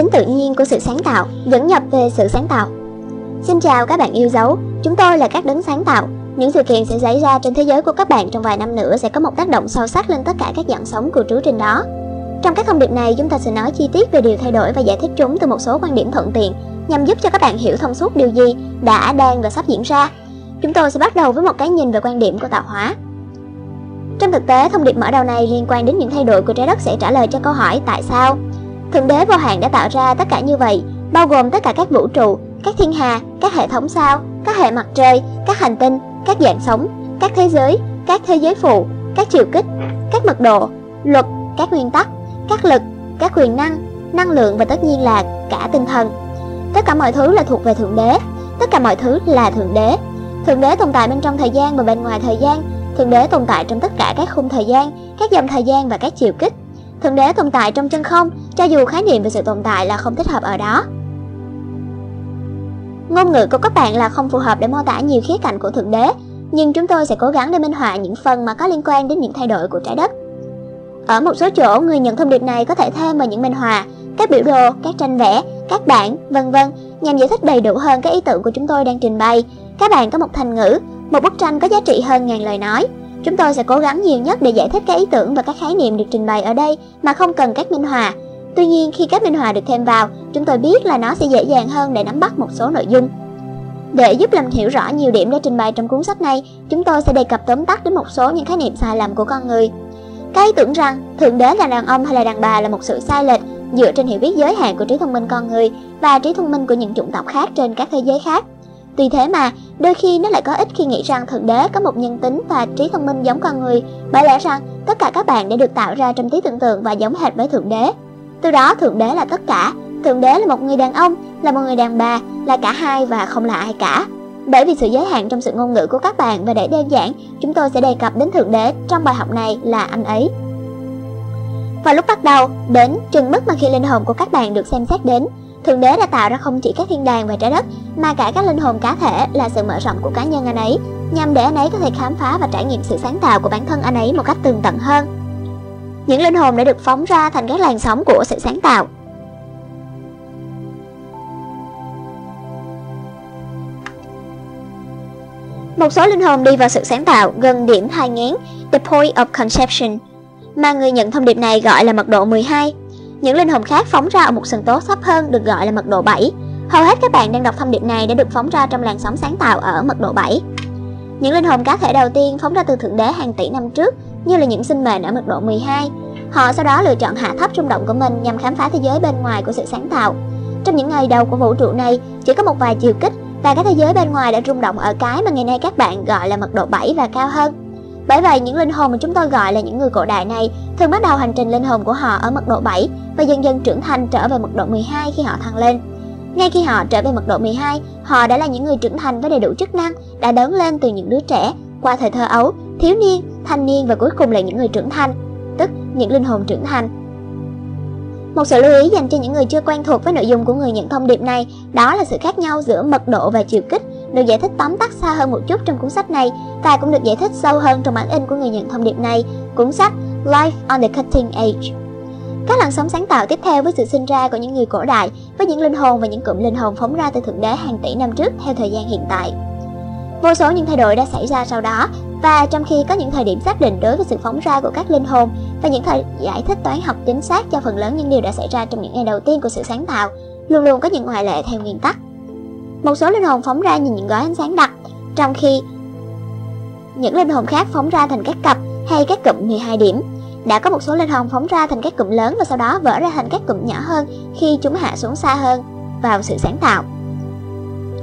tính tự nhiên của sự sáng tạo, dẫn nhập về sự sáng tạo. Xin chào các bạn yêu dấu, chúng tôi là các đấng sáng tạo. Những sự kiện sẽ xảy ra trên thế giới của các bạn trong vài năm nữa sẽ có một tác động sâu sắc lên tất cả các dạng sống của trú trên đó. Trong các thông điệp này, chúng ta sẽ nói chi tiết về điều thay đổi và giải thích chúng từ một số quan điểm thuận tiện nhằm giúp cho các bạn hiểu thông suốt điều gì đã, đang và sắp diễn ra. Chúng tôi sẽ bắt đầu với một cái nhìn về quan điểm của tạo hóa. Trong thực tế, thông điệp mở đầu này liên quan đến những thay đổi của trái đất sẽ trả lời cho câu hỏi tại sao. Thượng đế vô hạn đã tạo ra tất cả như vậy, bao gồm tất cả các vũ trụ, các thiên hà, các hệ thống sao, các hệ mặt trời, các hành tinh, các dạng sống, các thế giới, các thế giới phụ, các chiều kích, các mật độ, luật, các nguyên tắc, các lực, các quyền năng, năng lượng và tất nhiên là cả tinh thần. Tất cả mọi thứ là thuộc về Thượng Đế, tất cả mọi thứ là Thượng Đế. Thượng Đế tồn tại bên trong thời gian và bên ngoài thời gian, Thượng Đế tồn tại trong tất cả các khung thời gian, các dòng thời gian và các chiều kích. Thượng Đế tồn tại trong chân không, cho dù khái niệm về sự tồn tại là không thích hợp ở đó. Ngôn ngữ của các bạn là không phù hợp để mô tả nhiều khía cạnh của Thượng Đế, nhưng chúng tôi sẽ cố gắng để minh họa những phần mà có liên quan đến những thay đổi của trái đất. Ở một số chỗ, người nhận thông điệp này có thể thêm vào những minh họa, các biểu đồ, các tranh vẽ, các bảng, vân vân nhằm giải thích đầy đủ hơn các ý tưởng của chúng tôi đang trình bày. Các bạn có một thành ngữ, một bức tranh có giá trị hơn ngàn lời nói. Chúng tôi sẽ cố gắng nhiều nhất để giải thích các ý tưởng và các khái niệm được trình bày ở đây mà không cần các minh họa. Tuy nhiên, khi các minh họa được thêm vào, chúng tôi biết là nó sẽ dễ dàng hơn để nắm bắt một số nội dung. Để giúp làm hiểu rõ nhiều điểm đã trình bày trong cuốn sách này, chúng tôi sẽ đề cập tóm tắt đến một số những khái niệm sai lầm của con người. Cái ý tưởng rằng thượng đế là đàn ông hay là đàn bà là một sự sai lệch dựa trên hiểu biết giới hạn của trí thông minh con người và trí thông minh của những chủng tộc khác trên các thế giới khác. Tuy thế mà, đôi khi nó lại có ích khi nghĩ rằng thượng đế có một nhân tính và trí thông minh giống con người, bởi lẽ rằng tất cả các bạn đã được tạo ra trong trí tưởng tượng và giống hệt với thượng đế. Từ đó thượng đế là tất cả, thượng đế là một người đàn ông, là một người đàn bà, là cả hai và không là ai cả. Bởi vì sự giới hạn trong sự ngôn ngữ của các bạn và để đơn giản, chúng tôi sẽ đề cập đến thượng đế trong bài học này là anh ấy. Và lúc bắt đầu, đến chừng mức mà khi linh hồn của các bạn được xem xét đến, Thượng Đế đã tạo ra không chỉ các thiên đàng và trái đất, mà cả các linh hồn cá thể là sự mở rộng của cá nhân anh ấy, nhằm để anh ấy có thể khám phá và trải nghiệm sự sáng tạo của bản thân anh ấy một cách tường tận hơn. Những linh hồn đã được phóng ra thành các làn sóng của sự sáng tạo. Một số linh hồn đi vào sự sáng tạo gần điểm thai nghén, the point of conception, mà người nhận thông điệp này gọi là mật độ 12. Những linh hồn khác phóng ra ở một sừng tố thấp hơn được gọi là mật độ 7. Hầu hết các bạn đang đọc thông điệp này đã được phóng ra trong làn sóng sáng tạo ở mật độ 7. Những linh hồn cá thể đầu tiên phóng ra từ thượng đế hàng tỷ năm trước, như là những sinh mệnh ở mật độ 12. Họ sau đó lựa chọn hạ thấp rung động của mình nhằm khám phá thế giới bên ngoài của sự sáng tạo. Trong những ngày đầu của vũ trụ này, chỉ có một vài chiều kích và các thế giới bên ngoài đã rung động ở cái mà ngày nay các bạn gọi là mật độ 7 và cao hơn. Bởi vậy, những linh hồn mà chúng tôi gọi là những người cổ đại này thường bắt đầu hành trình linh hồn của họ ở mật độ 7 và dần dần trưởng thành trở về mật độ 12 khi họ thăng lên. Ngay khi họ trở về mật độ 12, họ đã là những người trưởng thành với đầy đủ chức năng, đã lớn lên từ những đứa trẻ, qua thời thơ ấu, thiếu niên, thanh niên và cuối cùng là những người trưởng thành, tức những linh hồn trưởng thành. Một sự lưu ý dành cho những người chưa quen thuộc với nội dung của người nhận thông điệp này đó là sự khác nhau giữa mật độ và chiều kích được giải thích tóm tắt xa hơn một chút trong cuốn sách này và cũng được giải thích sâu hơn trong bản in của người nhận thông điệp này, cuốn sách Life on the Cutting Edge. Các làn sóng sáng tạo tiếp theo với sự sinh ra của những người cổ đại, với những linh hồn và những cụm linh hồn phóng ra từ thượng đế hàng tỷ năm trước theo thời gian hiện tại. Vô số những thay đổi đã xảy ra sau đó, và trong khi có những thời điểm xác định đối với sự phóng ra của các linh hồn và những thời giải thích toán học chính xác cho phần lớn những điều đã xảy ra trong những ngày đầu tiên của sự sáng tạo, luôn luôn có những ngoại lệ theo nguyên tắc. Một số linh hồn phóng ra như những gói ánh sáng đặc, trong khi những linh hồn khác phóng ra thành các cặp hay các cụm 12 điểm. Đã có một số linh hồn phóng ra thành các cụm lớn và sau đó vỡ ra thành các cụm nhỏ hơn khi chúng hạ xuống xa hơn vào sự sáng tạo.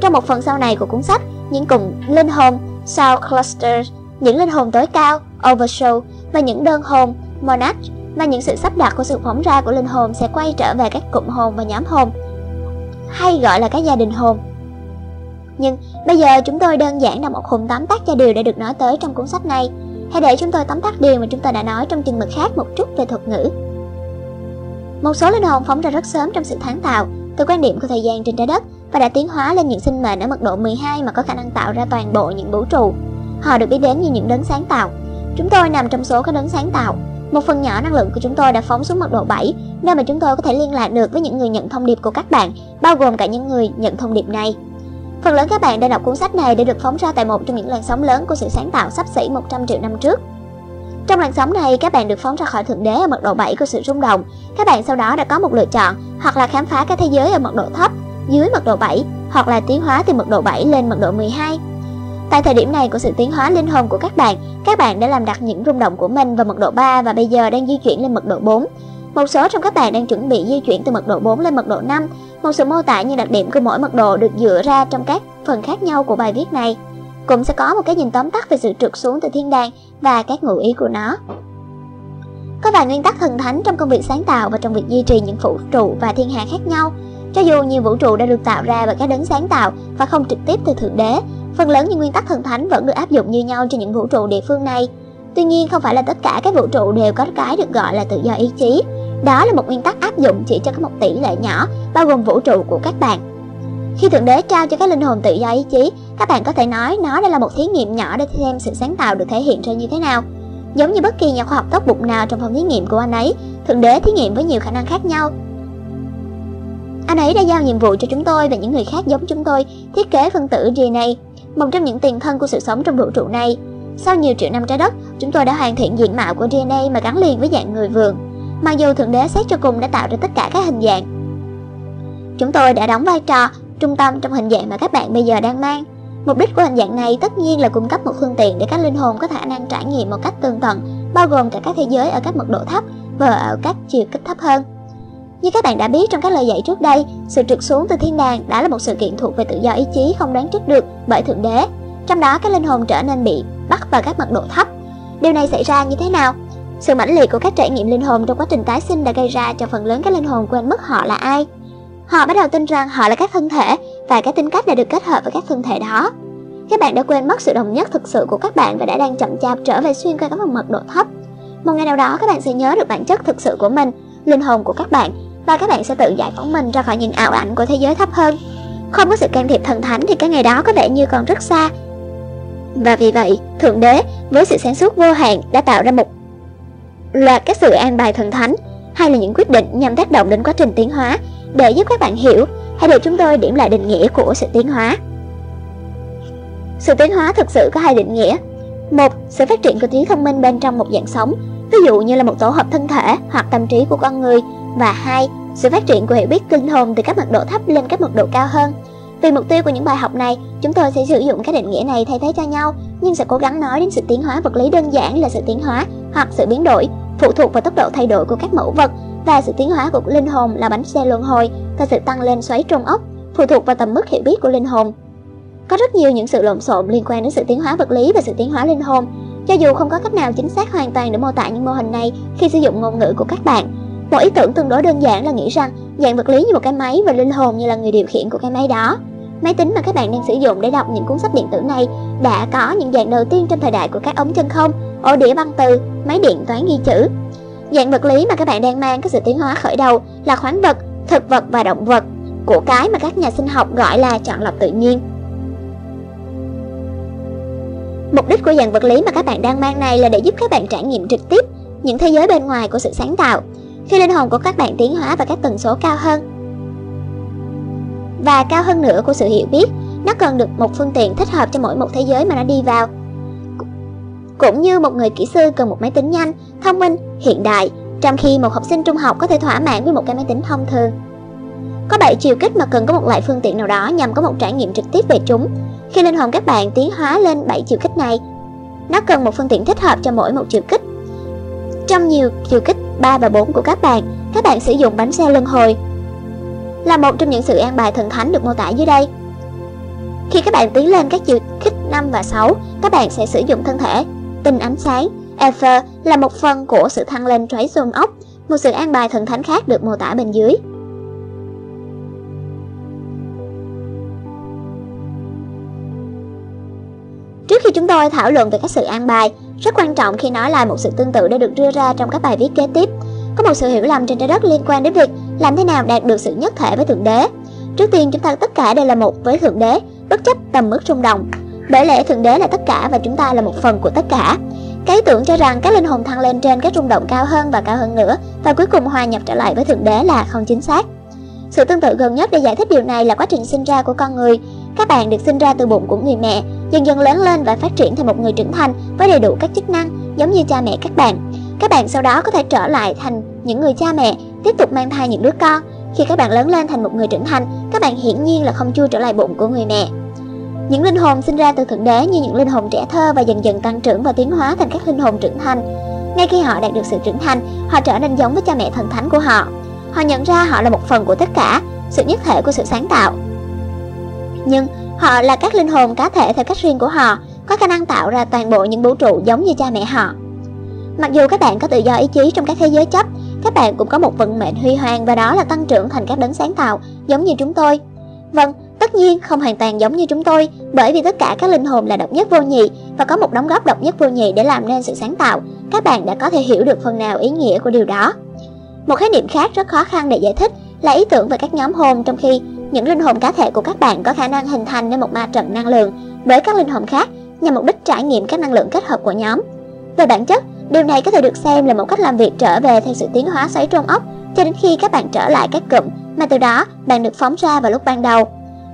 Trong một phần sau này của cuốn sách, những cụm linh hồn Soul Clusters, những linh hồn tối cao overshow và những đơn hồn Monarch và những sự sắp đặt của sự phóng ra của linh hồn sẽ quay trở về các cụm hồn và nhóm hồn hay gọi là các gia đình hồn nhưng bây giờ chúng tôi đơn giản là một khung tóm tắt cho điều đã được nói tới trong cuốn sách này. Hãy để chúng tôi tóm tắt điều mà chúng tôi đã nói trong chừng mực khác một chút về thuật ngữ. Một số linh hồn phóng ra rất sớm trong sự sáng tạo, từ quan điểm của thời gian trên trái đất và đã tiến hóa lên những sinh mệnh ở mật độ 12 mà có khả năng tạo ra toàn bộ những vũ trụ. Họ được biết đến như những đấng sáng tạo. Chúng tôi nằm trong số các đấng sáng tạo. Một phần nhỏ năng lượng của chúng tôi đã phóng xuống mật độ 7 nơi mà chúng tôi có thể liên lạc được với những người nhận thông điệp của các bạn, bao gồm cả những người nhận thông điệp này. Phần lớn các bạn đã đọc cuốn sách này để được phóng ra tại một trong những làn sóng lớn của sự sáng tạo sắp xỉ 100 triệu năm trước. Trong làn sóng này, các bạn được phóng ra khỏi thượng đế ở mật độ 7 của sự rung động. Các bạn sau đó đã có một lựa chọn, hoặc là khám phá cái thế giới ở mật độ thấp, dưới mật độ 7, hoặc là tiến hóa từ mật độ 7 lên mật độ 12. Tại thời điểm này của sự tiến hóa linh hồn của các bạn, các bạn đã làm đặt những rung động của mình vào mật độ 3 và bây giờ đang di chuyển lên mật độ 4. Một số trong các bạn đang chuẩn bị di chuyển từ mật độ 4 lên mật độ 5. Một sự mô tả như đặc điểm của mỗi mật độ được dựa ra trong các phần khác nhau của bài viết này. Cũng sẽ có một cái nhìn tóm tắt về sự trượt xuống từ thiên đàng và các ngụ ý của nó. Có vài nguyên tắc thần thánh trong công việc sáng tạo và trong việc duy trì những vũ trụ và thiên hà khác nhau. Cho dù nhiều vũ trụ đã được tạo ra bởi các đấng sáng tạo và không trực tiếp từ thượng đế, phần lớn những nguyên tắc thần thánh vẫn được áp dụng như nhau cho những vũ trụ địa phương này. Tuy nhiên, không phải là tất cả các vũ trụ đều có cái được gọi là tự do ý chí. Đó là một nguyên tắc áp dụng chỉ cho một tỷ lệ nhỏ, bao gồm vũ trụ của các bạn. Khi Thượng Đế trao cho các linh hồn tự do ý chí, các bạn có thể nói nó đây là một thí nghiệm nhỏ để xem sự sáng tạo được thể hiện ra như thế nào. Giống như bất kỳ nhà khoa học tốt bụng nào trong phòng thí nghiệm của anh ấy, Thượng Đế thí nghiệm với nhiều khả năng khác nhau. Anh ấy đã giao nhiệm vụ cho chúng tôi và những người khác giống chúng tôi thiết kế phân tử DNA, một trong những tiền thân của sự sống trong vũ trụ này. Sau nhiều triệu năm trái đất, chúng tôi đã hoàn thiện diện mạo của DNA mà gắn liền với dạng người vườn. Mặc dù Thượng Đế xét cho cùng đã tạo ra tất cả các hình dạng, chúng tôi đã đóng vai trò trung tâm trong hình dạng mà các bạn bây giờ đang mang. Mục đích của hình dạng này tất nhiên là cung cấp một phương tiện để các linh hồn có khả năng trải nghiệm một cách tương tận, bao gồm cả các thế giới ở các mật độ thấp và ở các chiều kích thấp hơn. Như các bạn đã biết trong các lời dạy trước đây, sự trượt xuống từ thiên đàng đã là một sự kiện thuộc về tự do ý chí không đoán trước được bởi Thượng Đế. Trong đó các linh hồn trở nên bị bắt vào các mật độ thấp. Điều này xảy ra như thế nào? Sự mãnh liệt của các trải nghiệm linh hồn trong quá trình tái sinh đã gây ra cho phần lớn các linh hồn quên mất họ là ai. Họ bắt đầu tin rằng họ là các thân thể và các tính cách đã được kết hợp với các thân thể đó. Các bạn đã quên mất sự đồng nhất thực sự của các bạn và đã đang chậm chạp trở về xuyên qua các mật độ thấp. Một ngày nào đó các bạn sẽ nhớ được bản chất thực sự của mình, linh hồn của các bạn và các bạn sẽ tự giải phóng mình ra khỏi những ảo ảnh của thế giới thấp hơn. Không có sự can thiệp thần thánh thì cái ngày đó có vẻ như còn rất xa. Và vì vậy, Thượng Đế với sự sáng suốt vô hạn đã tạo ra một loạt các sự an bài thần thánh hay là những quyết định nhằm tác động đến quá trình tiến hóa để giúp các bạn hiểu, hãy để chúng tôi điểm lại định nghĩa của sự tiến hóa. Sự tiến hóa thực sự có hai định nghĩa. Một, sự phát triển của trí thông minh bên trong một dạng sống, ví dụ như là một tổ hợp thân thể hoặc tâm trí của con người. Và hai, sự phát triển của hiểu biết kinh hồn từ các mật độ thấp lên các mật độ cao hơn. Vì mục tiêu của những bài học này, chúng tôi sẽ sử dụng các định nghĩa này thay thế cho nhau, nhưng sẽ cố gắng nói đến sự tiến hóa vật lý đơn giản là sự tiến hóa hoặc sự biến đổi, phụ thuộc vào tốc độ thay đổi của các mẫu vật và sự tiến hóa của linh hồn là bánh xe luân hồi và sự tăng lên xoáy trùng ốc phụ thuộc vào tầm mức hiểu biết của linh hồn. Có rất nhiều những sự lộn xộn liên quan đến sự tiến hóa vật lý và sự tiến hóa linh hồn. Cho dù không có cách nào chính xác hoàn toàn để mô tả những mô hình này khi sử dụng ngôn ngữ của các bạn, một ý tưởng tương đối đơn giản là nghĩ rằng dạng vật lý như một cái máy và linh hồn như là người điều khiển của cái máy đó. Máy tính mà các bạn đang sử dụng để đọc những cuốn sách điện tử này đã có những dạng đầu tiên trong thời đại của các ống chân không, ổ đĩa băng từ, máy điện toán ghi chữ. Dạng vật lý mà các bạn đang mang có sự tiến hóa khởi đầu là khoáng vật, thực vật và động vật, của cái mà các nhà sinh học gọi là chọn lọc tự nhiên. Mục đích của dạng vật lý mà các bạn đang mang này là để giúp các bạn trải nghiệm trực tiếp những thế giới bên ngoài của sự sáng tạo, khi linh hồn của các bạn tiến hóa và các tần số cao hơn. Và cao hơn nữa của sự hiểu biết, nó cần được một phương tiện thích hợp cho mỗi một thế giới mà nó đi vào. Cũng như một người kỹ sư cần một máy tính nhanh, thông minh, hiện đại, trong khi một học sinh trung học có thể thỏa mãn với một cái máy tính thông thường. Có bảy chiều kích mà cần có một loại phương tiện nào đó nhằm có một trải nghiệm trực tiếp về chúng. Khi linh hồn các bạn tiến hóa lên bảy chiều kích này, nó cần một phương tiện thích hợp cho mỗi một chiều kích. Trong nhiều chiều kích 3 và 4 của các bạn, các bạn sử dụng bánh xe luân hồi là một trong những sự an bài thần thánh được mô tả dưới đây. Khi các bạn tiến lên các chiều khích 5 và 6, các bạn sẽ sử dụng thân thể tinh ánh sáng. Ether là một phần của sự thăng lên trái zoom ốc, một sự an bài thần thánh khác được mô tả bên dưới. Trước khi chúng tôi thảo luận về các sự an bài, rất quan trọng khi nói lại một sự tương tự đã được đưa ra trong các bài viết kế tiếp. Có một sự hiểu lầm trên trái đất liên quan đến việc làm thế nào đạt được sự nhất thể với Thượng Đế. Trước tiên chúng ta tất cả đều là một với Thượng Đế, bất chấp tầm mức rung động. Bởi lẽ Thượng Đế là tất cả và chúng ta là một phần của tất cả. Cái tưởng cho rằng các linh hồn thăng lên trên các rung động cao hơn và cao hơn nữa và cuối cùng hòa nhập trở lại với Thượng Đế là không chính xác. Sự tương tự gần nhất để giải thích điều này là quá trình sinh ra của con người. Các bạn được sinh ra từ bụng của người mẹ, dần dần lớn lên và phát triển thành một người trưởng thành với đầy đủ các chức năng giống như cha mẹ các bạn. Các bạn sau đó có thể trở lại thành những người cha mẹ, tiếp tục mang thai những đứa con. Khi các bạn lớn lên thành một người trưởng thành, các bạn hiển nhiên là không chui trở lại bụng của người mẹ. Những linh hồn sinh ra từ Thượng Đế như những linh hồn trẻ thơ và dần dần tăng trưởng và tiến hóa thành các linh hồn trưởng thành. Ngay khi họ đạt được sự trưởng thành, họ trở nên giống với cha mẹ thần thánh của họ. Họ nhận ra họ là một phần của tất cả, sự nhất thể của sự sáng tạo. Nhưng họ là các linh hồn cá thể theo cách riêng của họ, có khả năng tạo ra toàn bộ những vũ trụ giống như cha mẹ họ. Mặc dù các bạn có tự do ý chí trong các thế giới chấp, các bạn cũng có một vận mệnh huy hoàng và đó là tăng trưởng thành các đấng sáng tạo giống như chúng tôi. Vâng, tất nhiên không hoàn toàn giống như chúng tôi, bởi vì tất cả các linh hồn là độc nhất vô nhị và có một đóng góp độc nhất vô nhị để làm nên sự sáng tạo. Các bạn đã có thể hiểu được phần nào ý nghĩa của điều đó. Một khái niệm khác rất khó khăn để giải thích là ý tưởng về các nhóm hồn trong khi những linh hồn cá thể của các bạn có khả năng hình thành nên một ma trận năng lượng với các linh hồn khác nhằm mục đích trải nghiệm các năng lượng kết hợp của nhóm. Về bản chất, điều này có thể được xem là một cách làm việc trở về theo sự tiến hóa xoáy trong ốc cho đến khi các bạn trở lại các cụm mà từ đó bạn được phóng ra vào lúc ban đầu.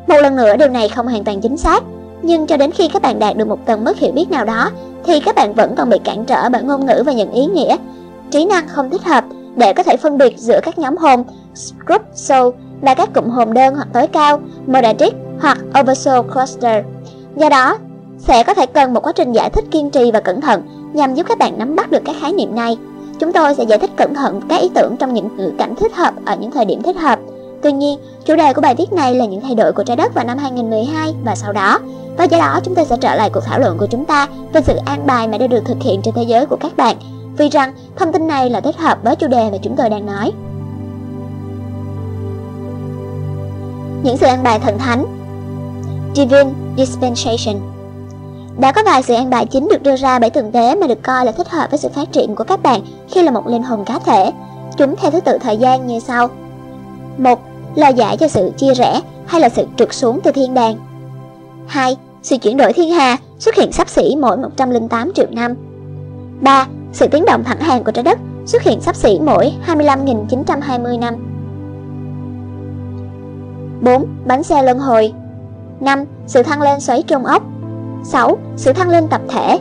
Một lần nữa điều này không hoàn toàn chính xác, nhưng cho đến khi các bạn đạt được một tầng mức hiểu biết nào đó thì các bạn vẫn còn bị cản trở bởi ngôn ngữ và những ý nghĩa trí năng không thích hợp để có thể phân biệt giữa các nhóm hồn group soul và các cụm hồn đơn hoặc tối cao, monadic hoặc oversoul cluster. Do đó, sẽ có thể cần một quá trình giải thích kiên trì và cẩn thận nhằm giúp các bạn nắm bắt được các khái niệm này. Chúng tôi sẽ giải thích cẩn thận các ý tưởng trong những ngữ cảnh thích hợp ở những thời điểm thích hợp. Tuy nhiên, chủ đề của bài viết này là những thay đổi của trái đất vào năm 2012 và sau đó. Và do đó, chúng tôi sẽ trở lại cuộc thảo luận của chúng ta về sự an bài mà đã được thực hiện trên thế giới của các bạn vì rằng thông tin này là thích hợp với chủ đề mà chúng tôi đang nói. Những sự an bài thần thánh Divine Dispensation đã có vài sự an bài chính được đưa ra bởi Thượng Đế mà được coi là thích hợp với sự phát triển của các bạn khi là một linh hồn cá thể. Chúng theo thứ tự thời gian như sau. một Lời giải cho sự chia rẽ hay là sự trượt xuống từ thiên đàng. 2. Sự chuyển đổi thiên hà xuất hiện sắp xỉ mỗi 108 triệu năm. 3 sự tiến động thẳng hàng của trái đất xuất hiện sắp xỉ mỗi 25.920 năm. 4. Bánh xe luân hồi 5. Sự thăng lên xoáy trung ốc 6. Sự thăng lên tập thể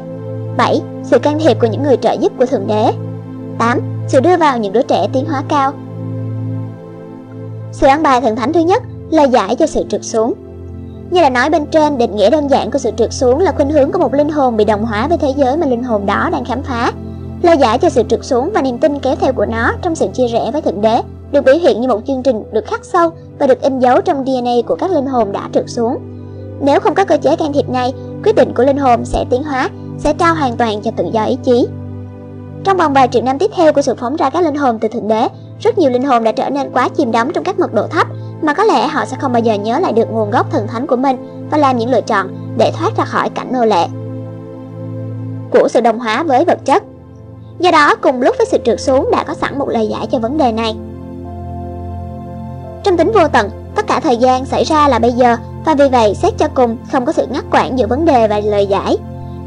7. Sự can thiệp của những người trợ giúp của Thượng Đế 8. Sự đưa vào những đứa trẻ tiến hóa cao Sự ăn bài thần thánh thứ nhất là giải cho sự trượt xuống như đã nói bên trên, định nghĩa đơn giản của sự trượt xuống là khuynh hướng của một linh hồn bị đồng hóa với thế giới mà linh hồn đó đang khám phá Lời giải cho sự trượt xuống và niềm tin kéo theo của nó trong sự chia rẽ với Thượng Đế được biểu hiện như một chương trình được khắc sâu và được in dấu trong DNA của các linh hồn đã trượt xuống. Nếu không có cơ chế can thiệp này, quyết định của linh hồn sẽ tiến hóa, sẽ trao hoàn toàn cho tự do ý chí. Trong vòng vài triệu năm tiếp theo của sự phóng ra các linh hồn từ Thượng Đế, rất nhiều linh hồn đã trở nên quá chìm đắm trong các mật độ thấp mà có lẽ họ sẽ không bao giờ nhớ lại được nguồn gốc thần thánh của mình và làm những lựa chọn để thoát ra khỏi cảnh nô lệ của sự đồng hóa với vật chất. Do đó, cùng lúc với sự trượt xuống đã có sẵn một lời giải cho vấn đề này. Trong tính vô tận, tất cả thời gian xảy ra là bây giờ và vì vậy xét cho cùng không có sự ngắt quãng giữa vấn đề và lời giải.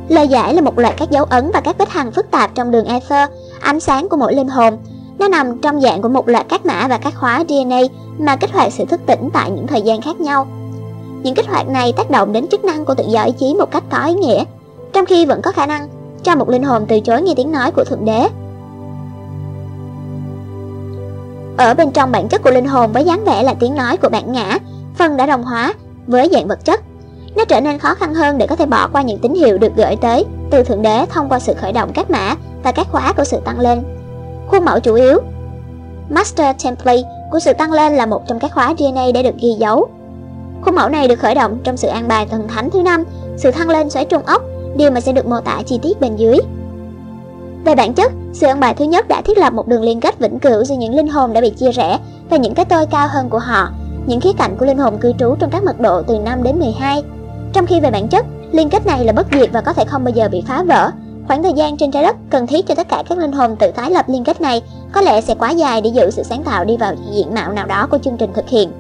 Lời giải là một loạt các dấu ấn và các vết hằn phức tạp trong đường ether, ánh sáng của mỗi linh hồn. Nó nằm trong dạng của một loạt các mã và các khóa DNA mà kích hoạt sự thức tỉnh tại những thời gian khác nhau. Những kích hoạt này tác động đến chức năng của tự do ý chí một cách có ý nghĩa, trong khi vẫn có khả năng cho một linh hồn từ chối nghe tiếng nói của Thượng Đế. Ở bên trong bản chất của linh hồn với dáng vẻ là tiếng nói của bản ngã, phần đã đồng hóa với dạng vật chất. Nó trở nên khó khăn hơn để có thể bỏ qua những tín hiệu được gửi tới từ Thượng Đế thông qua sự khởi động các mã và các khóa của sự tăng lên. Khuôn mẫu chủ yếu Master Template của sự tăng lên là một trong các khóa DNA để được ghi dấu. Khuôn mẫu này được khởi động trong sự an bài thần thánh thứ năm, sự thăng lên xoáy trung ốc điều mà sẽ được mô tả chi tiết bên dưới. Về bản chất, sự an bài thứ nhất đã thiết lập một đường liên kết vĩnh cửu giữa những linh hồn đã bị chia rẽ và những cái tôi cao hơn của họ, những khía cạnh của linh hồn cư trú trong các mật độ từ 5 đến 12. Trong khi về bản chất, liên kết này là bất diệt và có thể không bao giờ bị phá vỡ. Khoảng thời gian trên trái đất cần thiết cho tất cả các linh hồn tự tái lập liên kết này có lẽ sẽ quá dài để giữ sự sáng tạo đi vào diện mạo nào đó của chương trình thực hiện.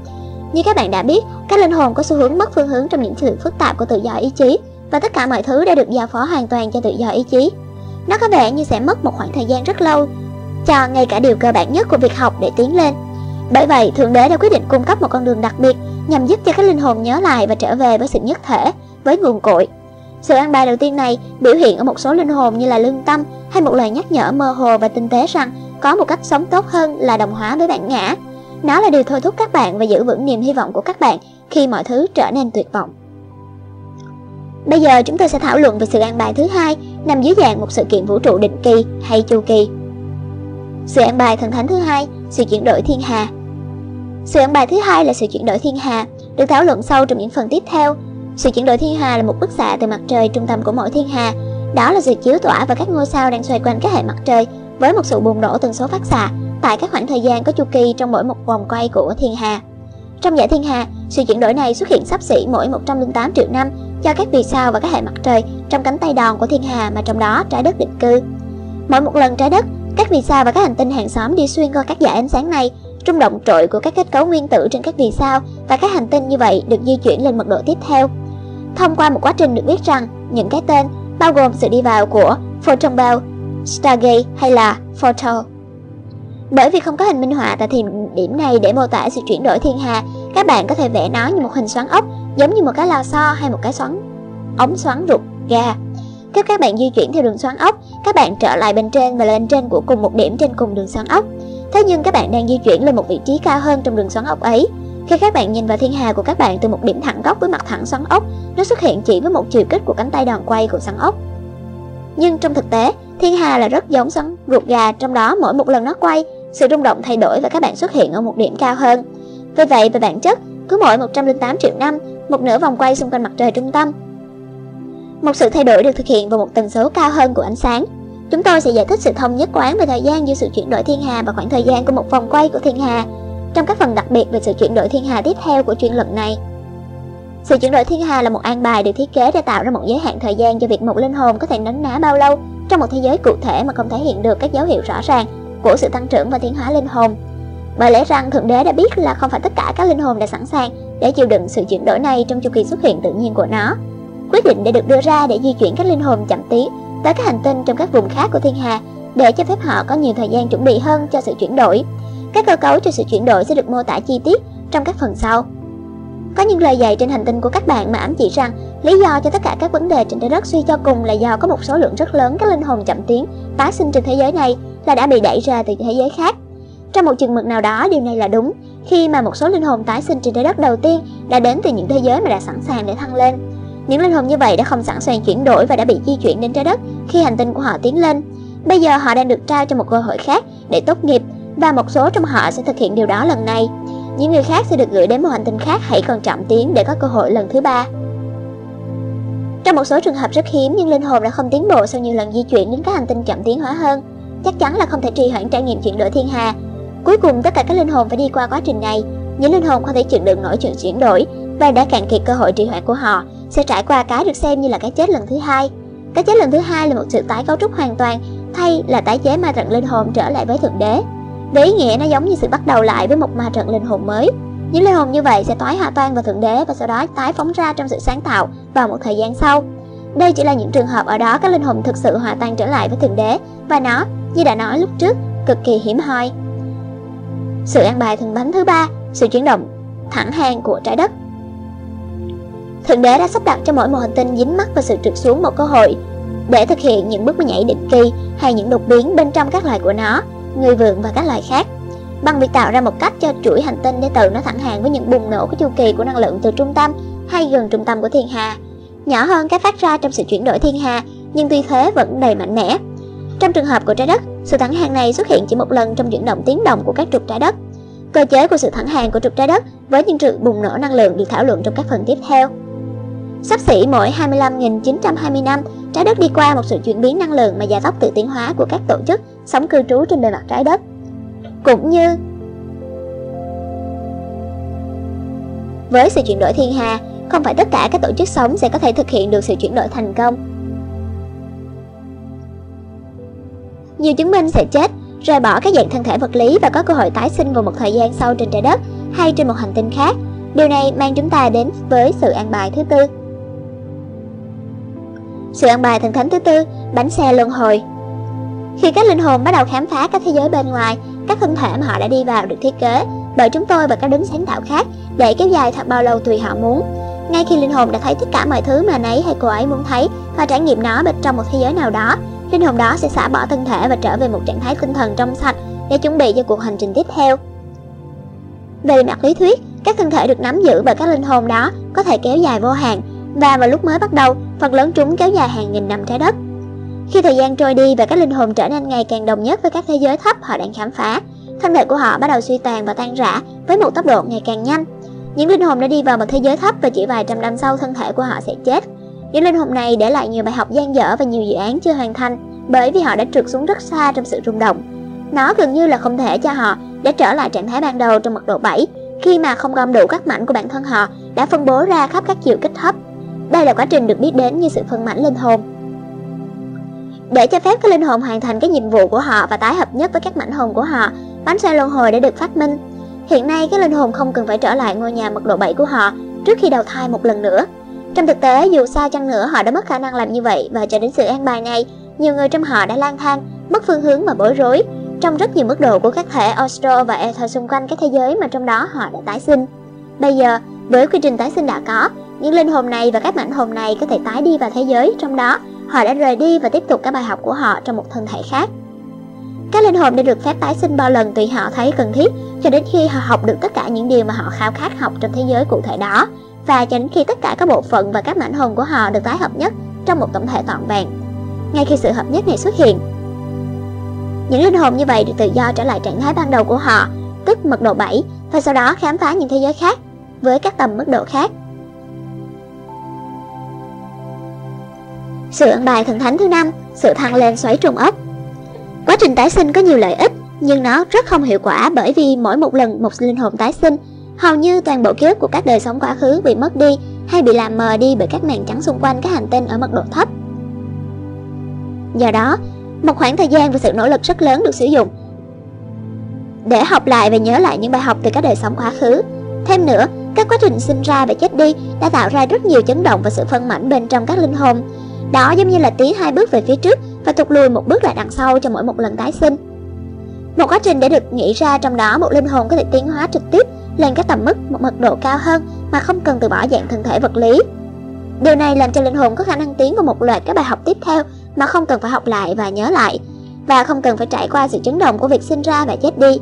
Như các bạn đã biết, các linh hồn có xu hướng mất phương hướng trong những sự phức tạp của tự do ý chí và tất cả mọi thứ đã được giao phó hoàn toàn cho tự do ý chí. Nó có vẻ như sẽ mất một khoảng thời gian rất lâu cho ngay cả điều cơ bản nhất của việc học để tiến lên. Bởi vậy, Thượng Đế đã quyết định cung cấp một con đường đặc biệt nhằm giúp cho các linh hồn nhớ lại và trở về với sự nhất thể, với nguồn cội. Sự an bài đầu tiên này biểu hiện ở một số linh hồn như là lương tâm hay một lời nhắc nhở mơ hồ và tinh tế rằng có một cách sống tốt hơn là đồng hóa với bản ngã. Nó là điều thôi thúc các bạn và giữ vững niềm hy vọng của các bạn khi mọi thứ trở nên tuyệt vọng. Bây giờ chúng tôi sẽ thảo luận về sự an bài thứ hai nằm dưới dạng một sự kiện vũ trụ định kỳ hay chu kỳ. Sự an bài thần thánh thứ hai, sự chuyển đổi thiên hà. Sự ăn bài thứ hai là sự chuyển đổi thiên hà, được thảo luận sâu trong những phần tiếp theo. Sự chuyển đổi thiên hà là một bức xạ từ mặt trời trung tâm của mỗi thiên hà. Đó là sự chiếu tỏa vào các ngôi sao đang xoay quanh các hệ mặt trời với một sự bùng nổ tần số phát xạ tại các khoảng thời gian có chu kỳ trong mỗi một vòng quay của thiên hà. Trong giải thiên hà, sự chuyển đổi này xuất hiện sắp xỉ mỗi 108 triệu năm cho các vì sao và các hệ mặt trời trong cánh tay đòn của thiên hà mà trong đó trái đất định cư. Mỗi một lần trái đất, các vì sao và các hành tinh hàng xóm đi xuyên qua các dải ánh sáng này, rung động trội của các kết cấu nguyên tử trên các vì sao và các hành tinh như vậy được di chuyển lên mật độ tiếp theo. Thông qua một quá trình được biết rằng những cái tên bao gồm sự đi vào của photon bell, stargate hay là photon bởi vì không có hình minh họa tại thời điểm này để mô tả sự chuyển đổi thiên hà, các bạn có thể vẽ nó như một hình xoắn ốc, giống như một cái lò xo hay một cái xoắn ống xoắn ruột ga. Khi các bạn di chuyển theo đường xoắn ốc, các bạn trở lại bên trên và lên trên của cùng một điểm trên cùng đường xoắn ốc. Thế nhưng các bạn đang di chuyển lên một vị trí cao hơn trong đường xoắn ốc ấy. Khi các bạn nhìn vào thiên hà của các bạn từ một điểm thẳng góc với mặt thẳng xoắn ốc, nó xuất hiện chỉ với một chiều kích của cánh tay đòn quay của xoắn ốc. Nhưng trong thực tế, thiên hà là rất giống xoắn ruột gà, trong đó mỗi một lần nó quay, sự rung động thay đổi và các bạn xuất hiện ở một điểm cao hơn. Vì vậy, về bản chất, cứ mỗi 108 triệu năm, một nửa vòng quay xung quanh mặt trời trung tâm. Một sự thay đổi được thực hiện vào một tần số cao hơn của ánh sáng. Chúng tôi sẽ giải thích sự thông nhất quán về thời gian giữa sự chuyển đổi thiên hà và khoảng thời gian của một vòng quay của thiên hà, trong các phần đặc biệt về sự chuyển đổi thiên hà tiếp theo của chuyên luận này. Sự chuyển đổi thiên hà là một an bài được thiết kế để tạo ra một giới hạn thời gian cho việc một linh hồn có thể nấn ná bao lâu trong một thế giới cụ thể mà không thể hiện được các dấu hiệu rõ ràng của sự tăng trưởng và tiến hóa linh hồn. Bởi lẽ rằng Thượng Đế đã biết là không phải tất cả các linh hồn đã sẵn sàng để chịu đựng sự chuyển đổi này trong chu kỳ xuất hiện tự nhiên của nó. Quyết định đã được đưa ra để di chuyển các linh hồn chậm tiến tới các hành tinh trong các vùng khác của thiên hà để cho phép họ có nhiều thời gian chuẩn bị hơn cho sự chuyển đổi. Các cơ cấu cho sự chuyển đổi sẽ được mô tả chi tiết trong các phần sau. Có những lời dạy trên hành tinh của các bạn mà ám chỉ rằng lý do cho tất cả các vấn đề trên trái đất suy cho cùng là do có một số lượng rất lớn các linh hồn chậm tiến tái sinh trên thế giới này là đã bị đẩy ra từ thế giới khác. Trong một chừng mực nào đó điều này là đúng, khi mà một số linh hồn tái sinh trên trái đất đầu tiên đã đến từ những thế giới mà đã sẵn sàng để thăng lên. Những linh hồn như vậy đã không sẵn sàng chuyển đổi và đã bị di chuyển đến trái đất khi hành tinh của họ tiến lên. Bây giờ họ đang được trao cho một cơ hội khác để tốt nghiệp và một số trong họ sẽ thực hiện điều đó lần này. Những người khác sẽ được gửi đến một hành tinh khác hãy còn chậm tiến để có cơ hội lần thứ ba. Trong một số trường hợp rất hiếm, nhưng linh hồn đã không tiến bộ sau nhiều lần di chuyển đến các hành tinh chậm tiến hóa hơn chắc chắn là không thể trì hoãn trải nghiệm chuyển đổi thiên hà. Cuối cùng tất cả các linh hồn phải đi qua quá trình này. Những linh hồn không thể chịu đựng nổi chuyện chuyển đổi và đã cạn kiệt cơ hội trì hoãn của họ sẽ trải qua cái được xem như là cái chết lần thứ hai. Cái chết lần thứ hai là một sự tái cấu trúc hoàn toàn, thay là tái chế ma trận linh hồn trở lại với thượng đế. Để ý nghĩa nó giống như sự bắt đầu lại với một ma trận linh hồn mới. Những linh hồn như vậy sẽ tái hòa tan vào thượng đế và sau đó tái phóng ra trong sự sáng tạo vào một thời gian sau. Đây chỉ là những trường hợp ở đó các linh hồn thực sự hòa tan trở lại với thượng đế và nó như đã nói lúc trước, cực kỳ hiếm hoi. Sự an bài thần bánh thứ ba, sự chuyển động thẳng hàng của trái đất. Thượng đế đã sắp đặt cho mỗi một hành tinh dính mắt vào sự trượt xuống một cơ hội để thực hiện những bước nhảy định kỳ hay những đột biến bên trong các loài của nó, người vượn và các loài khác. Bằng việc tạo ra một cách cho chuỗi hành tinh để tự nó thẳng hàng với những bùng nổ của chu kỳ của năng lượng từ trung tâm hay gần trung tâm của thiên hà, nhỏ hơn cái phát ra trong sự chuyển đổi thiên hà, nhưng tuy thế vẫn đầy mạnh mẽ. Trong trường hợp của trái đất, sự thẳng hàng này xuất hiện chỉ một lần trong chuyển động tiến động của các trục trái đất. Cơ chế của sự thẳng hàng của trục trái đất với những sự bùng nổ năng lượng được thảo luận trong các phần tiếp theo. Sắp xỉ mỗi 25.920 năm, trái đất đi qua một sự chuyển biến năng lượng mà gia tốc tự tiến hóa của các tổ chức sống cư trú trên bề mặt trái đất. Cũng như với sự chuyển đổi thiên hà, không phải tất cả các tổ chức sống sẽ có thể thực hiện được sự chuyển đổi thành công. nhiều chứng minh sẽ chết, rời bỏ các dạng thân thể vật lý và có cơ hội tái sinh vào một thời gian sau trên trái đất hay trên một hành tinh khác. Điều này mang chúng ta đến với sự an bài thứ tư. Sự an bài thần thánh thứ tư, bánh xe luân hồi. Khi các linh hồn bắt đầu khám phá các thế giới bên ngoài, các thân thể mà họ đã đi vào được thiết kế bởi chúng tôi và các đấng sáng tạo khác để kéo dài thật bao lâu tùy họ muốn. Ngay khi linh hồn đã thấy tất cả mọi thứ mà nấy hay cô ấy muốn thấy và trải nghiệm nó bên trong một thế giới nào đó, linh hồn đó sẽ xả bỏ thân thể và trở về một trạng thái tinh thần trong sạch để chuẩn bị cho cuộc hành trình tiếp theo. Về mặt lý thuyết, các thân thể được nắm giữ bởi các linh hồn đó có thể kéo dài vô hạn và vào lúc mới bắt đầu, phần lớn chúng kéo dài hàng nghìn năm trái đất. Khi thời gian trôi đi và các linh hồn trở nên ngày càng đồng nhất với các thế giới thấp họ đang khám phá, thân thể của họ bắt đầu suy tàn và tan rã với một tốc độ ngày càng nhanh. Những linh hồn đã đi vào một thế giới thấp và chỉ vài trăm năm sau thân thể của họ sẽ chết. Những linh hồn này để lại nhiều bài học gian dở và nhiều dự án chưa hoàn thành bởi vì họ đã trượt xuống rất xa trong sự rung động. Nó gần như là không thể cho họ để trở lại trạng thái ban đầu trong mật độ 7 khi mà không gom đủ các mảnh của bản thân họ đã phân bố ra khắp các chiều kích thấp. Đây là quá trình được biết đến như sự phân mảnh linh hồn. Để cho phép các linh hồn hoàn thành cái nhiệm vụ của họ và tái hợp nhất với các mảnh hồn của họ, bánh xe luân hồi đã được phát minh. Hiện nay các linh hồn không cần phải trở lại ngôi nhà mật độ 7 của họ trước khi đầu thai một lần nữa. Trong thực tế, dù sao chăng nữa họ đã mất khả năng làm như vậy và cho đến sự an bài này, nhiều người trong họ đã lang thang, mất phương hướng và bối rối trong rất nhiều mức độ của các thể Ostro và Ether xung quanh các thế giới mà trong đó họ đã tái sinh. Bây giờ, với quy trình tái sinh đã có, những linh hồn này và các mảnh hồn này có thể tái đi vào thế giới trong đó họ đã rời đi và tiếp tục các bài học của họ trong một thân thể khác. Các linh hồn đã được phép tái sinh bao lần tùy họ thấy cần thiết cho đến khi họ học được tất cả những điều mà họ khao khát học trong thế giới cụ thể đó và cho đến khi tất cả các bộ phận và các mảnh hồn của họ được tái hợp nhất trong một tổng thể toàn vẹn. Ngay khi sự hợp nhất này xuất hiện, những linh hồn như vậy được tự do trở lại trạng thái ban đầu của họ, tức mật độ 7 và sau đó khám phá những thế giới khác với các tầm mức độ khác. Sự ân bài thần thánh thứ năm, sự thăng lên xoáy trùng ốc. Quá trình tái sinh có nhiều lợi ích, nhưng nó rất không hiệu quả bởi vì mỗi một lần một linh hồn tái sinh, hầu như toàn bộ ký ức của các đời sống quá khứ bị mất đi hay bị làm mờ đi bởi các màn trắng xung quanh các hành tinh ở mật độ thấp. Do đó, một khoảng thời gian và sự nỗ lực rất lớn được sử dụng để học lại và nhớ lại những bài học từ các đời sống quá khứ. Thêm nữa, các quá trình sinh ra và chết đi đã tạo ra rất nhiều chấn động và sự phân mảnh bên trong các linh hồn. Đó giống như là tiến hai bước về phía trước và thụt lùi một bước lại đằng sau cho mỗi một lần tái sinh. Một quá trình để được nghĩ ra trong đó một linh hồn có thể tiến hóa trực tiếp lên các tầm mức một mật độ cao hơn mà không cần từ bỏ dạng thân thể vật lý. Điều này làm cho linh hồn có khả năng tiến vào một loạt các bài học tiếp theo mà không cần phải học lại và nhớ lại và không cần phải trải qua sự chấn động của việc sinh ra và chết đi.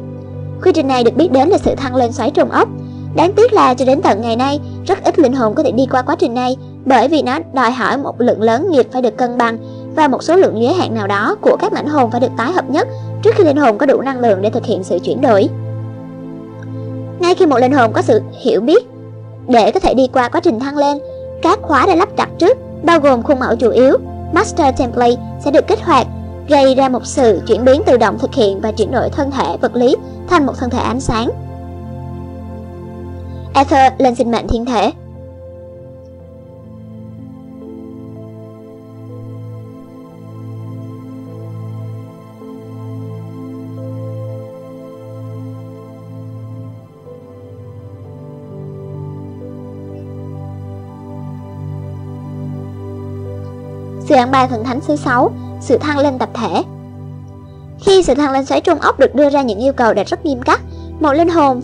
Quy trình này được biết đến là sự thăng lên xoáy trùng ốc. Đáng tiếc là cho đến tận ngày nay, rất ít linh hồn có thể đi qua quá trình này bởi vì nó đòi hỏi một lượng lớn nghiệp phải được cân bằng và một số lượng giới hạn nào đó của các mảnh hồn phải được tái hợp nhất trước khi linh hồn có đủ năng lượng để thực hiện sự chuyển đổi. Ngay khi một linh hồn có sự hiểu biết để có thể đi qua quá trình thăng lên, các khóa đã lắp đặt trước bao gồm khuôn mẫu chủ yếu, Master Template sẽ được kích hoạt, gây ra một sự chuyển biến tự động thực hiện và chuyển đổi thân thể vật lý thành một thân thể ánh sáng. Ether lên sinh mệnh thiên thể Sự ăn bài thần thánh thứ sáu, sự thăng lên tập thể. Khi sự thăng lên xoáy trung ốc được đưa ra những yêu cầu đã rất nghiêm khắc, một linh hồn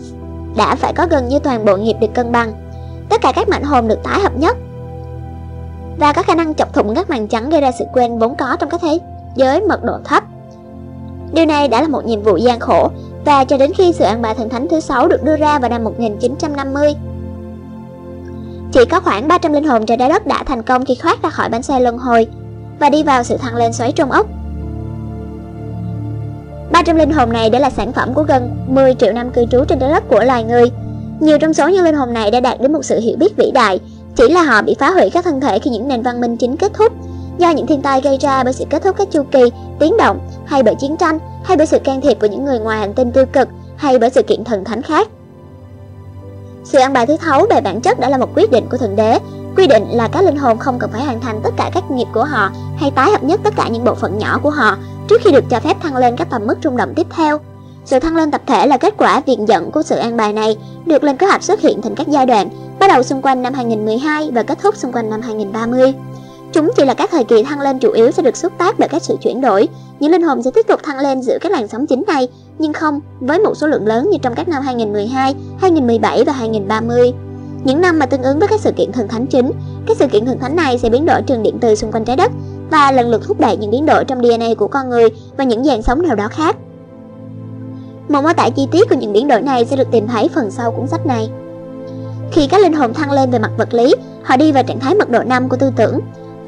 đã phải có gần như toàn bộ nghiệp được cân bằng. Tất cả các mệnh hồn được tái hợp nhất và có khả năng chọc thủng các màn trắng gây ra sự quên vốn có trong các thế giới mật độ thấp. Điều này đã là một nhiệm vụ gian khổ và cho đến khi sự ăn bài thần thánh thứ sáu được đưa ra vào năm 1950, chỉ có khoảng 300 linh hồn trên trái đất đã thành công khi thoát ra khỏi bánh xe luân hồi và đi vào sự thăng lên xoáy trong ốc. 300 linh hồn này đã là sản phẩm của gần 10 triệu năm cư trú trên trái đất của loài người. Nhiều trong số những linh hồn này đã đạt đến một sự hiểu biết vĩ đại, chỉ là họ bị phá hủy các thân thể khi những nền văn minh chính kết thúc, do những thiên tai gây ra bởi sự kết thúc các chu kỳ, tiến động, hay bởi chiến tranh, hay bởi sự can thiệp của những người ngoài hành tinh tiêu cực, hay bởi sự kiện thần thánh khác. Sự ăn bài thứ thấu về bản chất đã là một quyết định của Thượng Đế, quy định là các linh hồn không cần phải hoàn thành tất cả các nghiệp của họ hay tái hợp nhất tất cả những bộ phận nhỏ của họ trước khi được cho phép thăng lên các tầm mức rung động tiếp theo. Sự thăng lên tập thể là kết quả viện dẫn của sự an bài này, được lên kế hoạch xuất hiện thành các giai đoạn, bắt đầu xung quanh năm 2012 và kết thúc xung quanh năm 2030. Chúng chỉ là các thời kỳ thăng lên chủ yếu sẽ được xúc tác bởi các sự chuyển đổi. Những linh hồn sẽ tiếp tục thăng lên giữa các làn sóng chính này, nhưng không với một số lượng lớn như trong các năm 2012, 2017 và 2030. Những năm mà tương ứng với các sự kiện thần thánh chính, các sự kiện thần thánh này sẽ biến đổi trường điện từ xung quanh trái đất và lần lượt thúc đẩy những biến đổi trong DNA của con người và những dạng sống nào đó khác. Một mô tả chi tiết của những biến đổi này sẽ được tìm thấy phần sau cuốn sách này. Khi các linh hồn thăng lên về mặt vật lý, họ đi vào trạng thái mật độ 5 của tư tưởng.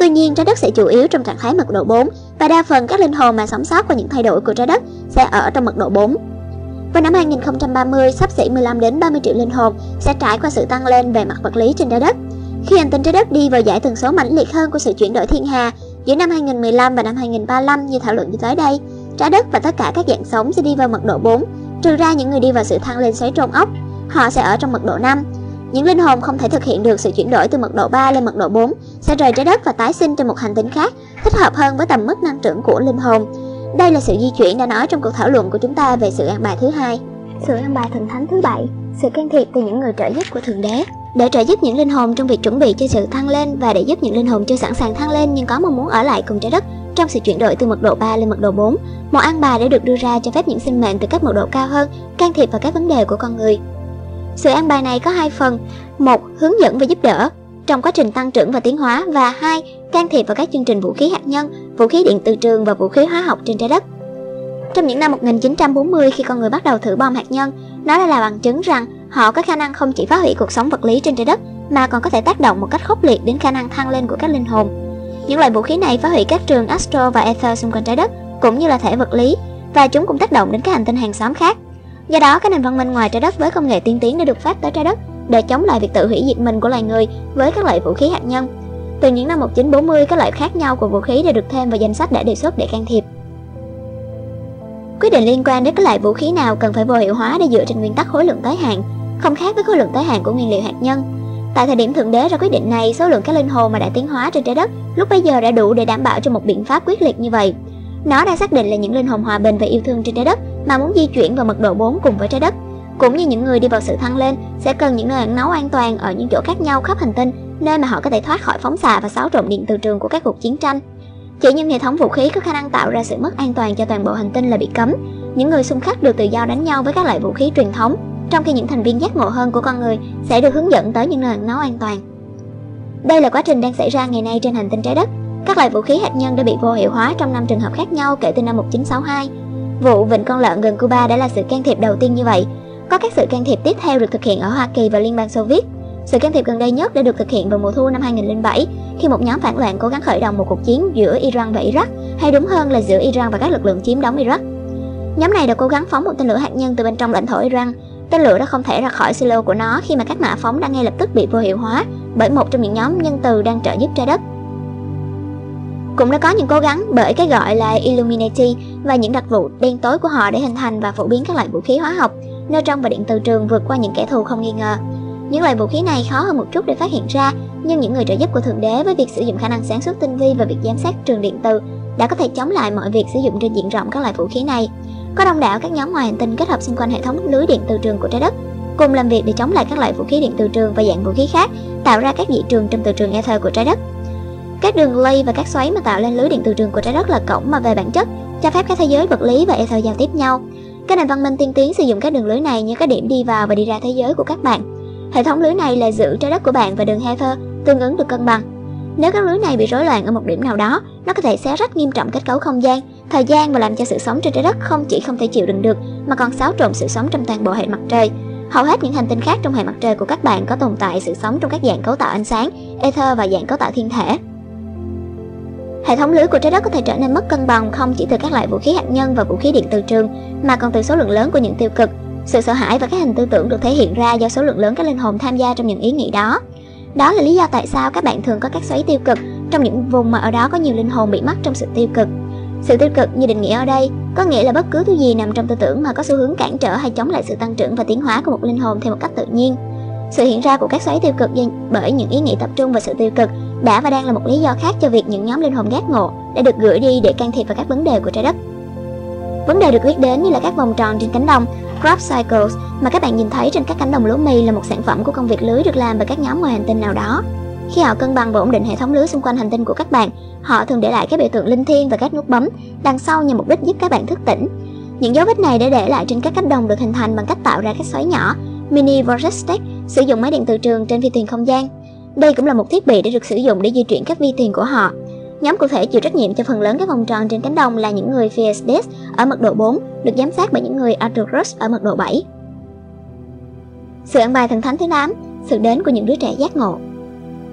Tuy nhiên, trái đất sẽ chủ yếu trong trạng thái mật độ 4 và đa phần các linh hồn mà sống sót qua những thay đổi của trái đất sẽ ở trong mật độ 4. Vào năm 2030, sắp xỉ 15 đến 30 triệu linh hồn sẽ trải qua sự tăng lên về mặt vật lý trên trái đất. Khi hành tinh trái đất đi vào giải tần số mãnh liệt hơn của sự chuyển đổi thiên hà giữa năm 2015 và năm 2035 như thảo luận như tới đây, trái đất và tất cả các dạng sống sẽ đi vào mật độ 4, trừ ra những người đi vào sự thăng lên xoáy trôn ốc, họ sẽ ở trong mật độ 5. Những linh hồn không thể thực hiện được sự chuyển đổi từ mật độ 3 lên mật độ 4 sẽ rời trái đất và tái sinh trên một hành tinh khác, thích hợp hơn với tầm mức năng trưởng của linh hồn. Đây là sự di chuyển đã nói trong cuộc thảo luận của chúng ta về sự an bài thứ hai. Sự an bài thần thánh thứ bảy, sự can thiệp từ những người trợ giúp của thượng đế để trợ giúp những linh hồn trong việc chuẩn bị cho sự thăng lên và để giúp những linh hồn chưa sẵn sàng thăng lên nhưng có mong muốn ở lại cùng trái đất trong sự chuyển đổi từ mật độ 3 lên mật độ 4. Một an bài đã được đưa ra cho phép những sinh mệnh từ các mật độ cao hơn can thiệp vào các vấn đề của con người. Sự an bài này có hai phần: một, hướng dẫn và giúp đỡ trong quá trình tăng trưởng và tiến hóa và hai, can thiệp vào các chương trình vũ khí hạt nhân, vũ khí điện từ trường và vũ khí hóa học trên trái đất. Trong những năm 1940 khi con người bắt đầu thử bom hạt nhân, nó đã là bằng chứng rằng họ có khả năng không chỉ phá hủy cuộc sống vật lý trên trái đất mà còn có thể tác động một cách khốc liệt đến khả năng thăng lên của các linh hồn. Những loại vũ khí này phá hủy các trường astro và ether xung quanh trái đất cũng như là thể vật lý và chúng cũng tác động đến các hành tinh hàng xóm khác. Do đó, các nền văn minh ngoài trái đất với công nghệ tiên tiến đã được phát tới trái đất để chống lại việc tự hủy diệt mình của loài người với các loại vũ khí hạt nhân. Từ những năm 1940, các loại khác nhau của vũ khí đều được thêm vào danh sách đã đề xuất để can thiệp. Quyết định liên quan đến các loại vũ khí nào cần phải vô hiệu hóa để dựa trên nguyên tắc khối lượng tới hạn, không khác với khối lượng tới hạn của nguyên liệu hạt nhân. Tại thời điểm thượng đế ra quyết định này, số lượng các linh hồn mà đã tiến hóa trên trái đất lúc bấy giờ đã đủ để đảm bảo cho một biện pháp quyết liệt như vậy. Nó đã xác định là những linh hồn hòa bình và yêu thương trên trái đất mà muốn di chuyển vào mật độ 4 cùng với trái đất. Cũng như những người đi vào sự thăng lên sẽ cần những nơi ẩn náu an toàn ở những chỗ khác nhau khắp hành tinh, nơi mà họ có thể thoát khỏi phóng xạ và xáo trộn điện từ trường của các cuộc chiến tranh. Chỉ những hệ thống vũ khí có khả năng tạo ra sự mất an toàn cho toàn bộ hành tinh là bị cấm. Những người xung khắc được tự do đánh nhau với các loại vũ khí truyền thống, trong khi những thành viên giác ngộ hơn của con người sẽ được hướng dẫn tới những nơi ẩn náu an toàn. Đây là quá trình đang xảy ra ngày nay trên hành tinh trái đất. Các loại vũ khí hạt nhân đã bị vô hiệu hóa trong năm trường hợp khác nhau kể từ năm 1962. Vụ vịnh con lợn gần Cuba đã là sự can thiệp đầu tiên như vậy. Có các sự can thiệp tiếp theo được thực hiện ở Hoa Kỳ và Liên bang Xô Viết. Sự can thiệp gần đây nhất đã được thực hiện vào mùa thu năm 2007 khi một nhóm phản loạn cố gắng khởi động một cuộc chiến giữa Iran và Iraq, hay đúng hơn là giữa Iran và các lực lượng chiếm đóng Iraq. Nhóm này đã cố gắng phóng một tên lửa hạt nhân từ bên trong lãnh thổ Iran. Tên lửa đã không thể ra khỏi silo của nó khi mà các mã phóng đã ngay lập tức bị vô hiệu hóa bởi một trong những nhóm nhân từ đang trợ giúp trái đất. Cũng đã có những cố gắng bởi cái gọi là Illuminati và những đặc vụ đen tối của họ để hình thành và phổ biến các loại vũ khí hóa học, nơi trong và điện từ trường vượt qua những kẻ thù không nghi ngờ. Những loại vũ khí này khó hơn một chút để phát hiện ra, nhưng những người trợ giúp của Thượng Đế với việc sử dụng khả năng sáng suốt tinh vi và việc giám sát trường điện từ đã có thể chống lại mọi việc sử dụng trên diện rộng các loại vũ khí này. Có đông đảo các nhóm ngoài hành tinh kết hợp xung quanh hệ thống lưới điện từ trường của trái đất, cùng làm việc để chống lại các loại vũ khí điện từ trường và dạng vũ khí khác, tạo ra các dị trường trong từ trường ether của trái đất. Các đường lây và các xoáy mà tạo lên lưới điện từ trường của trái đất là cổng mà về bản chất cho phép các thế giới vật lý và ether giao tiếp nhau. Các nền văn minh tiên tiến sử dụng các đường lưới này như các điểm đi vào và đi ra thế giới của các bạn. Hệ thống lưới này là giữ trái đất của bạn và đường Heather tương ứng được cân bằng. Nếu các lưới này bị rối loạn ở một điểm nào đó, nó có thể xé rách nghiêm trọng kết cấu không gian, thời gian và làm cho sự sống trên trái đất không chỉ không thể chịu đựng được mà còn xáo trộn sự sống trong toàn bộ hệ mặt trời. Hầu hết những hành tinh khác trong hệ mặt trời của các bạn có tồn tại sự sống trong các dạng cấu tạo ánh sáng, ether và dạng cấu tạo thiên thể. Hệ thống lưới của trái đất có thể trở nên mất cân bằng không chỉ từ các loại vũ khí hạt nhân và vũ khí điện từ trường, mà còn từ số lượng lớn của những tiêu cực. Sự sợ hãi và các hình tư tưởng được thể hiện ra do số lượng lớn các linh hồn tham gia trong những ý nghĩ đó. Đó là lý do tại sao các bạn thường có các xoáy tiêu cực trong những vùng mà ở đó có nhiều linh hồn bị mắc trong sự tiêu cực. Sự tiêu cực như định nghĩa ở đây có nghĩa là bất cứ thứ gì nằm trong tư tưởng mà có xu hướng cản trở hay chống lại sự tăng trưởng và tiến hóa của một linh hồn theo một cách tự nhiên. Sự hiện ra của các xoáy tiêu cực bởi những ý nghĩ tập trung vào sự tiêu cực đã và đang là một lý do khác cho việc những nhóm linh hồn giác ngộ đã được gửi đi để can thiệp vào các vấn đề của trái đất. Vấn đề được biết đến như là các vòng tròn trên cánh đồng, crop cycles mà các bạn nhìn thấy trên các cánh đồng lúa mì là một sản phẩm của công việc lưới được làm bởi các nhóm ngoài hành tinh nào đó. Khi họ cân bằng và ổn định hệ thống lưới xung quanh hành tinh của các bạn, họ thường để lại các biểu tượng linh thiêng và các nút bấm đằng sau nhằm mục đích giúp các bạn thức tỉnh. Những dấu vết này đã để lại trên các cánh đồng được hình thành bằng cách tạo ra các xoáy nhỏ, mini vortex sử dụng máy điện từ trường trên phi thuyền không gian. Đây cũng là một thiết bị để được sử dụng để di chuyển các vi thuyền của họ. Nhóm cụ thể chịu trách nhiệm cho phần lớn các vòng tròn trên cánh đồng là những người Fiesdes ở mật độ 4, được giám sát bởi những người Arturus ở mật độ 7. Sự ăn bài thần thánh thứ 8, sự đến của những đứa trẻ giác ngộ.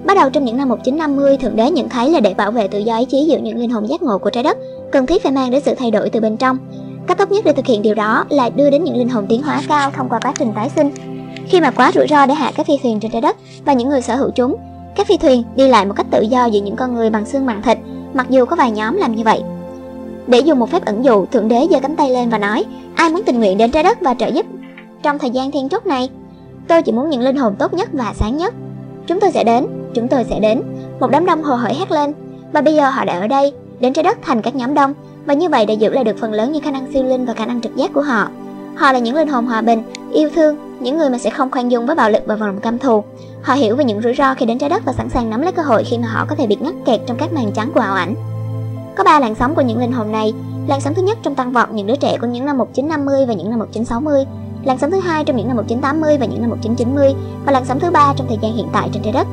Bắt đầu trong những năm 1950, Thượng Đế nhận thấy là để bảo vệ tự do ý chí giữa những linh hồn giác ngộ của trái đất, cần thiết phải mang đến sự thay đổi từ bên trong. Cách tốt nhất để thực hiện điều đó là đưa đến những linh hồn tiến hóa cao thông qua quá trình tái sinh. Khi mà quá rủi ro để hạ các phi thuyền trên trái đất và những người sở hữu chúng, các phi thuyền đi lại một cách tự do giữa những con người bằng xương bằng thịt, mặc dù có vài nhóm làm như vậy. Để dùng một phép ẩn dụ, Thượng Đế giơ cánh tay lên và nói, ai muốn tình nguyện đến trái đất và trợ giúp trong thời gian thiên trúc này? Tôi chỉ muốn những linh hồn tốt nhất và sáng nhất. Chúng tôi sẽ đến, chúng tôi sẽ đến. Một đám đông hồ hởi hét lên. Và bây giờ họ đã ở đây, đến trái đất thành các nhóm đông. Và như vậy để giữ lại được phần lớn những khả năng siêu linh và khả năng trực giác của họ. Họ là những linh hồn hòa bình, yêu thương, những người mà sẽ không khoan dung với bạo lực và vòng căm thù. Họ hiểu về những rủi ro khi đến trái đất và sẵn sàng nắm lấy cơ hội khi mà họ có thể bị ngắt kẹt trong các màn trắng của ảo ảnh. Có ba làn sóng của những linh hồn này. Làn sóng thứ nhất trong tăng vọt những đứa trẻ của những năm 1950 và những năm 1960 làn sóng thứ hai trong những năm 1980 và những năm 1990 và làn sóng thứ ba trong thời gian hiện tại trên trái đất.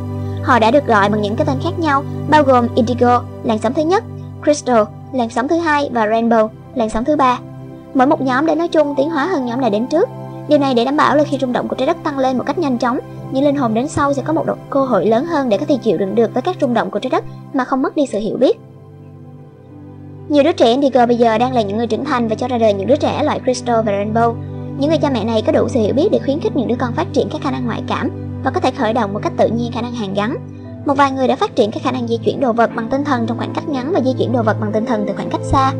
Họ đã được gọi bằng những cái tên khác nhau, bao gồm Indigo, làn sóng thứ nhất, Crystal, làn sóng thứ hai và Rainbow, làn sóng thứ ba. Mỗi một nhóm đã nói chung tiến hóa hơn nhóm đã đến trước. Điều này để đảm bảo là khi rung động của trái đất tăng lên một cách nhanh chóng, những linh hồn đến sau sẽ có một độ cơ hội lớn hơn để có thể chịu đựng được với các rung động của trái đất mà không mất đi sự hiểu biết. Nhiều đứa trẻ Indigo bây giờ đang là những người trưởng thành và cho ra đời những đứa trẻ loại Crystal và Rainbow. Những người cha mẹ này có đủ sự hiểu biết để khuyến khích những đứa con phát triển các khả năng ngoại cảm và có thể khởi động một cách tự nhiên khả năng hàn gắn. Một vài người đã phát triển các khả năng di chuyển đồ vật bằng tinh thần trong khoảng cách ngắn và di chuyển đồ vật bằng tinh thần từ khoảng cách xa.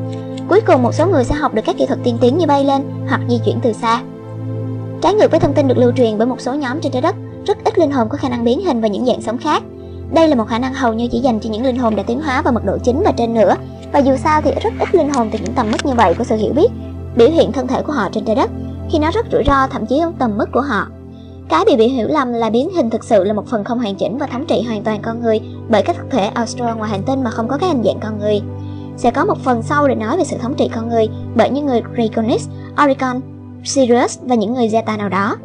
Cuối cùng một số người sẽ học được các kỹ thuật tiên tiến như bay lên hoặc di chuyển từ xa. Trái ngược với thông tin được lưu truyền bởi một số nhóm trên trái đất, rất ít linh hồn có khả năng biến hình và những dạng sống khác. Đây là một khả năng hầu như chỉ dành cho những linh hồn đã tiến hóa vào mật độ chính và trên nữa. Và dù sao thì rất ít linh hồn từ những tầm mức như vậy của sự hiểu biết biểu hiện thân thể của họ trên trái đất khi nó rất rủi ro thậm chí ở tầm mức của họ. Cái bị bị hiểu lầm là biến hình thực sự là một phần không hoàn chỉnh và thống trị hoàn toàn con người bởi các thực thể Austral ngoài hành tinh mà không có cái hình dạng con người. Sẽ có một phần sau để nói về sự thống trị con người bởi những người Draconis, Oricon, Sirius và những người Zeta nào đó.